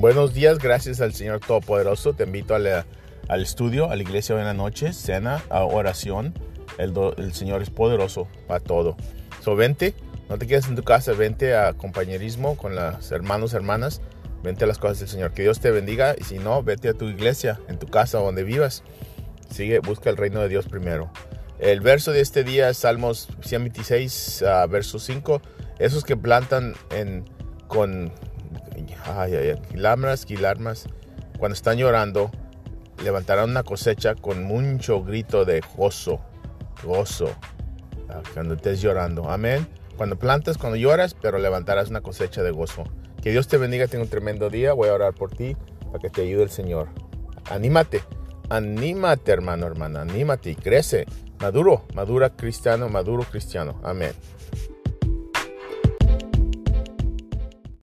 Buenos días, gracias al Señor Todopoderoso. Te invito al estudio, a la iglesia hoy en la noche, cena, a oración. El, Señor es poderoso para todo. So, vente, no te quedes en tu casa, vente a compañerismo con los hermanos, hermanas. Vente a las cosas del Señor. Que Dios te bendiga. Y si no, vete a tu iglesia, en tu casa, donde vivas. Sigue, busca el reino de Dios primero. El verso de este día es Salmos 126, uh, verso 5. Esos que plantan en, con ay, ay, quilarmas, quilarmas, cuando están llorando, levantarán una cosecha con mucho grito de gozo, gozo, uh, cuando estés llorando. Amén. Cuando plantas, cuando lloras, pero levantarás una cosecha de gozo. Que Dios te bendiga, tenga un tremendo día. Voy a orar por ti para que te ayude el Señor. Anímate, anímate hermano, hermana, anímate y crece. Maduro, madura cristiano, maduro cristiano. Amén.